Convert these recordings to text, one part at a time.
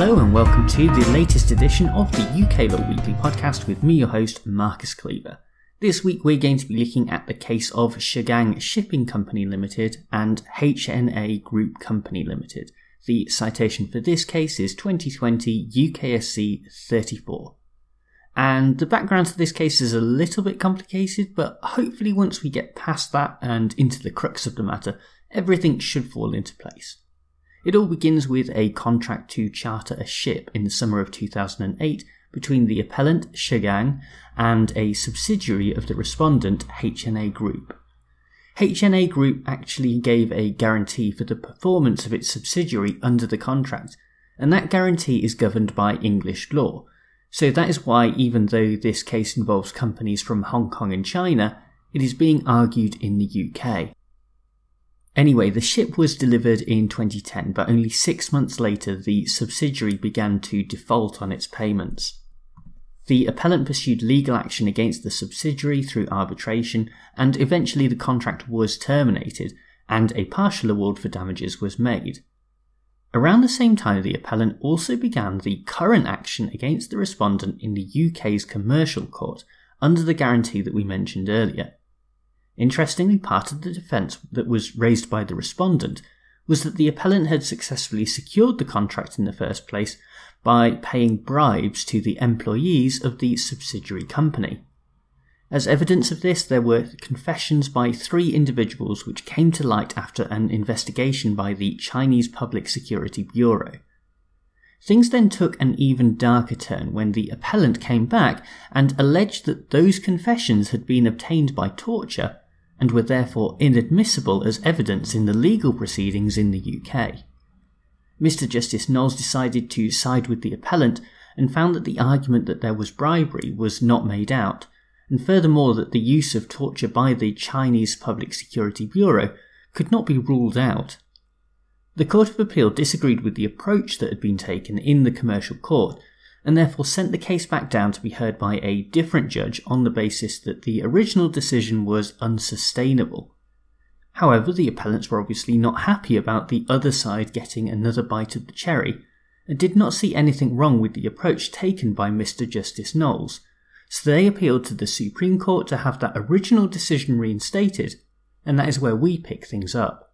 welcome to the latest edition of the UK Law Weekly podcast with me, your host, Marcus Cleaver. This week we're going to be looking at the case of Shagang Shipping Company Limited and HNA Group Company Limited. The citation for this case is 2020 UKSC 34. And the background to this case is a little bit complicated, but hopefully once we get past that and into the crux of the matter, everything should fall into place. It all begins with a contract to charter a ship in the summer of 2008 between the appellant Shagang and a subsidiary of the respondent HNA Group. HNA Group actually gave a guarantee for the performance of its subsidiary under the contract, and that guarantee is governed by English law. So that is why, even though this case involves companies from Hong Kong and China, it is being argued in the UK. Anyway, the ship was delivered in 2010, but only six months later, the subsidiary began to default on its payments. The appellant pursued legal action against the subsidiary through arbitration, and eventually the contract was terminated, and a partial award for damages was made. Around the same time, the appellant also began the current action against the respondent in the UK's commercial court under the guarantee that we mentioned earlier. Interestingly, part of the defence that was raised by the respondent was that the appellant had successfully secured the contract in the first place by paying bribes to the employees of the subsidiary company. As evidence of this, there were confessions by three individuals which came to light after an investigation by the Chinese Public Security Bureau. Things then took an even darker turn when the appellant came back and alleged that those confessions had been obtained by torture and were therefore inadmissible as evidence in the legal proceedings in the UK. Mr. Justice Knowles decided to side with the appellant and found that the argument that there was bribery was not made out, and furthermore that the use of torture by the Chinese Public Security Bureau could not be ruled out. The Court of Appeal disagreed with the approach that had been taken in the commercial court and therefore sent the case back down to be heard by a different judge on the basis that the original decision was unsustainable. However, the appellants were obviously not happy about the other side getting another bite of the cherry, and did not see anything wrong with the approach taken by Mr. Justice Knowles, so they appealed to the Supreme Court to have that original decision reinstated, and that is where we pick things up.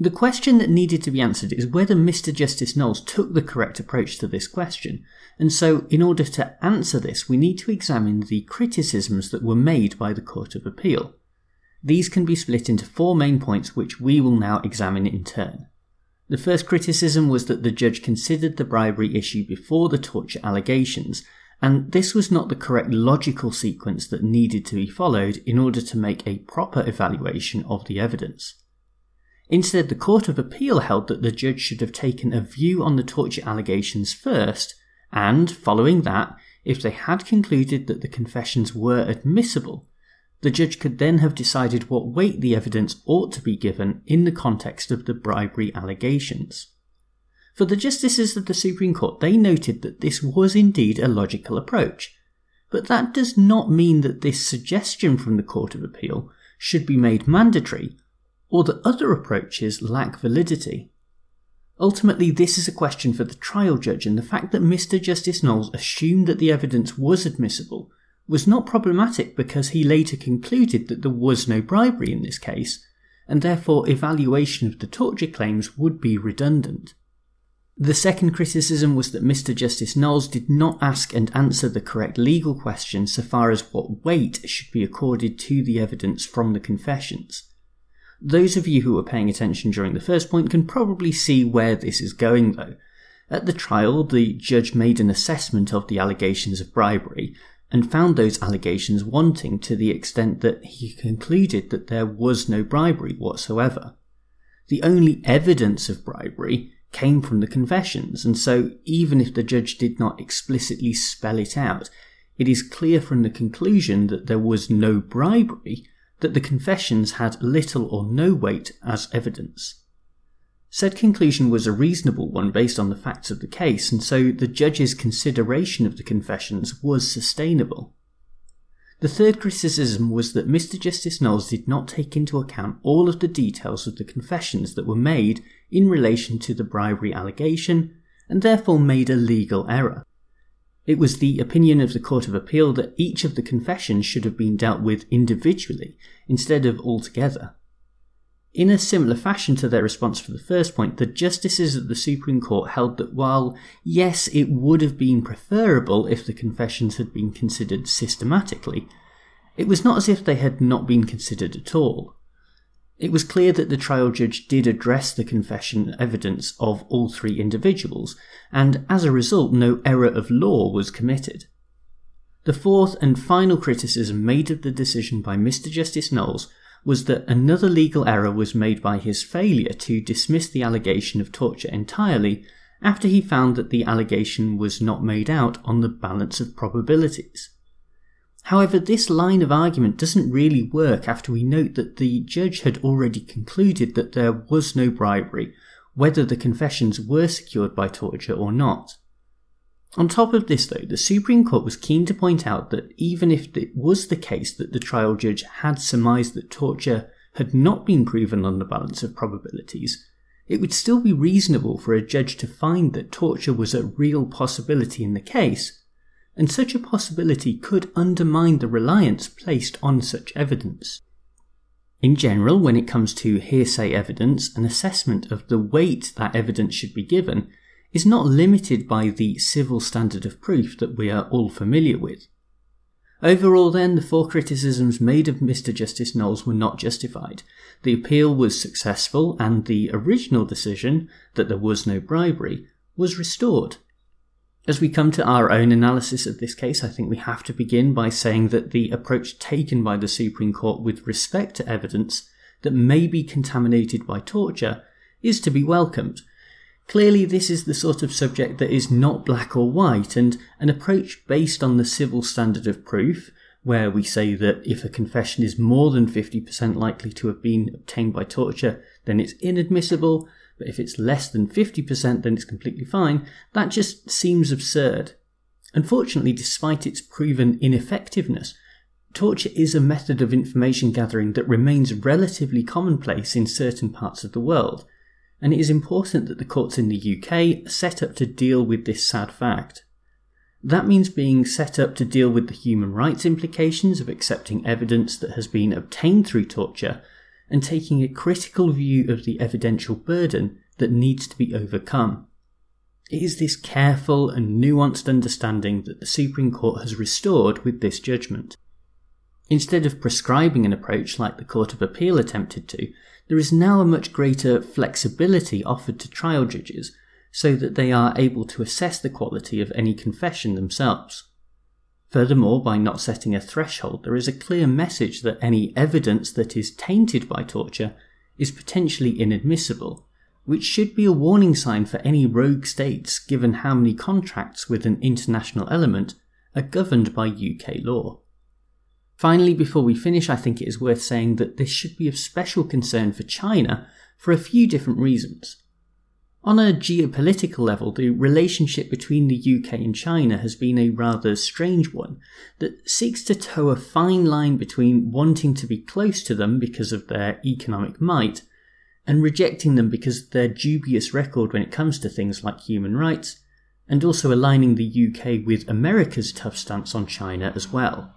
The question that needed to be answered is whether Mr. Justice Knowles took the correct approach to this question, and so in order to answer this, we need to examine the criticisms that were made by the Court of Appeal. These can be split into four main points, which we will now examine in turn. The first criticism was that the judge considered the bribery issue before the torture allegations, and this was not the correct logical sequence that needed to be followed in order to make a proper evaluation of the evidence. Instead, the Court of Appeal held that the judge should have taken a view on the torture allegations first, and, following that, if they had concluded that the confessions were admissible, the judge could then have decided what weight the evidence ought to be given in the context of the bribery allegations. For the justices of the Supreme Court, they noted that this was indeed a logical approach, but that does not mean that this suggestion from the Court of Appeal should be made mandatory or that other approaches lack validity. Ultimately, this is a question for the trial judge, and the fact that Mr. Justice Knowles assumed that the evidence was admissible was not problematic because he later concluded that there was no bribery in this case, and therefore evaluation of the torture claims would be redundant. The second criticism was that Mr. Justice Knowles did not ask and answer the correct legal question so far as what weight should be accorded to the evidence from the confessions. Those of you who were paying attention during the first point can probably see where this is going, though. At the trial, the judge made an assessment of the allegations of bribery and found those allegations wanting to the extent that he concluded that there was no bribery whatsoever. The only evidence of bribery came from the confessions, and so even if the judge did not explicitly spell it out, it is clear from the conclusion that there was no bribery that the confessions had little or no weight as evidence. Said conclusion was a reasonable one based on the facts of the case, and so the judge's consideration of the confessions was sustainable. The third criticism was that Mr. Justice Knowles did not take into account all of the details of the confessions that were made in relation to the bribery allegation, and therefore made a legal error. It was the opinion of the Court of Appeal that each of the confessions should have been dealt with individually instead of altogether. In a similar fashion to their response for the first point, the justices of the Supreme Court held that while, yes, it would have been preferable if the confessions had been considered systematically, it was not as if they had not been considered at all. It was clear that the trial judge did address the confession evidence of all three individuals, and as a result, no error of law was committed. The fourth and final criticism made of the decision by Mr. Justice Knowles was that another legal error was made by his failure to dismiss the allegation of torture entirely after he found that the allegation was not made out on the balance of probabilities. However, this line of argument doesn't really work after we note that the judge had already concluded that there was no bribery, whether the confessions were secured by torture or not. On top of this, though, the Supreme Court was keen to point out that even if it was the case that the trial judge had surmised that torture had not been proven on the balance of probabilities, it would still be reasonable for a judge to find that torture was a real possibility in the case and such a possibility could undermine the reliance placed on such evidence. In general, when it comes to hearsay evidence, an assessment of the weight that evidence should be given is not limited by the civil standard of proof that we are all familiar with. Overall, then, the four criticisms made of Mr. Justice Knowles were not justified. The appeal was successful, and the original decision, that there was no bribery, was restored. As we come to our own analysis of this case, I think we have to begin by saying that the approach taken by the Supreme Court with respect to evidence that may be contaminated by torture is to be welcomed. Clearly, this is the sort of subject that is not black or white, and an approach based on the civil standard of proof, where we say that if a confession is more than 50% likely to have been obtained by torture, then it's inadmissible, but if it's less than 50%, then it's completely fine. That just seems absurd. Unfortunately, despite its proven ineffectiveness, torture is a method of information gathering that remains relatively commonplace in certain parts of the world, and it is important that the courts in the UK are set up to deal with this sad fact. That means being set up to deal with the human rights implications of accepting evidence that has been obtained through torture and taking a critical view of the evidential burden that needs to be overcome. It is this careful and nuanced understanding that the Supreme Court has restored with this judgment. Instead of prescribing an approach like the Court of Appeal attempted to, there is now a much greater flexibility offered to trial judges so that they are able to assess the quality of any confession themselves. Furthermore, by not setting a threshold, there is a clear message that any evidence that is tainted by torture is potentially inadmissible, which should be a warning sign for any rogue states given how many contracts with an international element are governed by UK law. Finally, before we finish, I think it is worth saying that this should be of special concern for China for a few different reasons. On a geopolitical level, the relationship between the UK and China has been a rather strange one that seeks to toe a fine line between wanting to be close to them because of their economic might and rejecting them because of their dubious record when it comes to things like human rights, and also aligning the UK with America's tough stance on China as well.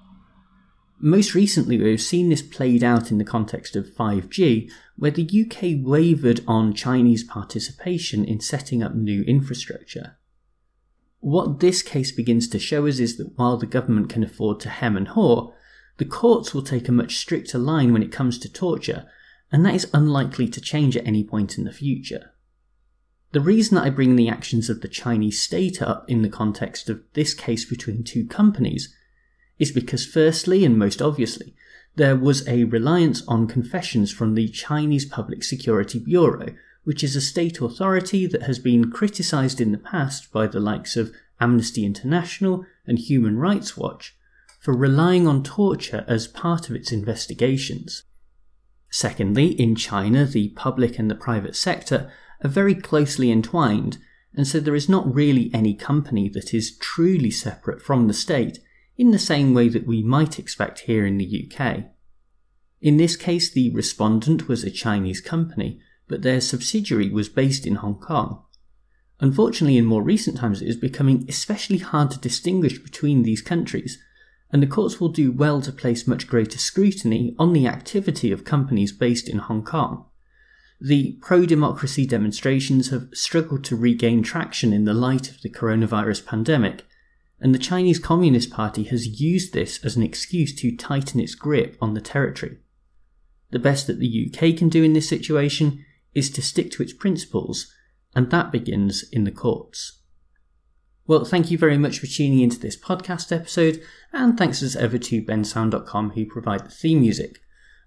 Most recently, we've seen this played out in the context of 5G, where the UK wavered on Chinese participation in setting up new infrastructure. What this case begins to show us is that while the government can afford to hem and haw, the courts will take a much stricter line when it comes to torture, and that is unlikely to change at any point in the future. The reason that I bring the actions of the Chinese state up in the context of this case between two companies is because, firstly, and most obviously, there was a reliance on confessions from the Chinese Public Security Bureau, which is a state authority that has been criticized in the past by the likes of Amnesty International and Human Rights Watch for relying on torture as part of its investigations. Secondly, in China, the public and the private sector are very closely entwined, and so there is not really any company that is truly separate from the state in the same way that we might expect here in the UK. In this case, the respondent was a Chinese company, but their subsidiary was based in Hong Kong. Unfortunately, in more recent times, it is becoming especially hard to distinguish between these countries, and the courts will do well to place much greater scrutiny on the activity of companies based in Hong Kong. The pro democracy demonstrations have struggled to regain traction in the light of the coronavirus pandemic, and the Chinese Communist Party has used this as an excuse to tighten its grip on the territory. The best that the UK can do in this situation is to stick to its principles, and that begins in the courts. Well, thank you very much for tuning into this podcast episode, and thanks as ever to bensound.com who provide the theme music.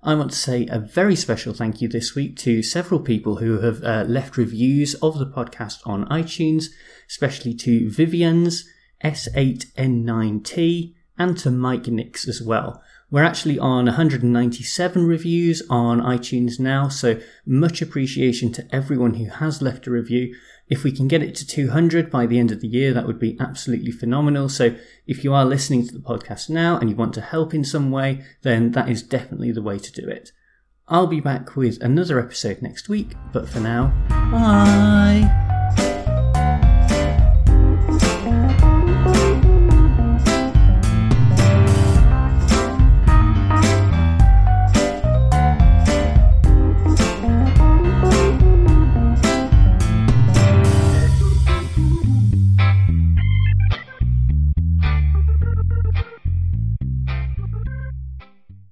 I want to say a very special thank you this week to several people who have uh, left reviews of the podcast on iTunes, especially to Vivian's, S8N9T, and to Mike Nix as well. We're actually on 197 reviews on iTunes now, so much appreciation to everyone who has left a review. If we can get it to 200 by the end of the year, that would be absolutely phenomenal. So if you are listening to the podcast now and you want to help in some way, then that is definitely the way to do it. I'll be back with another episode next week, but for now, bye!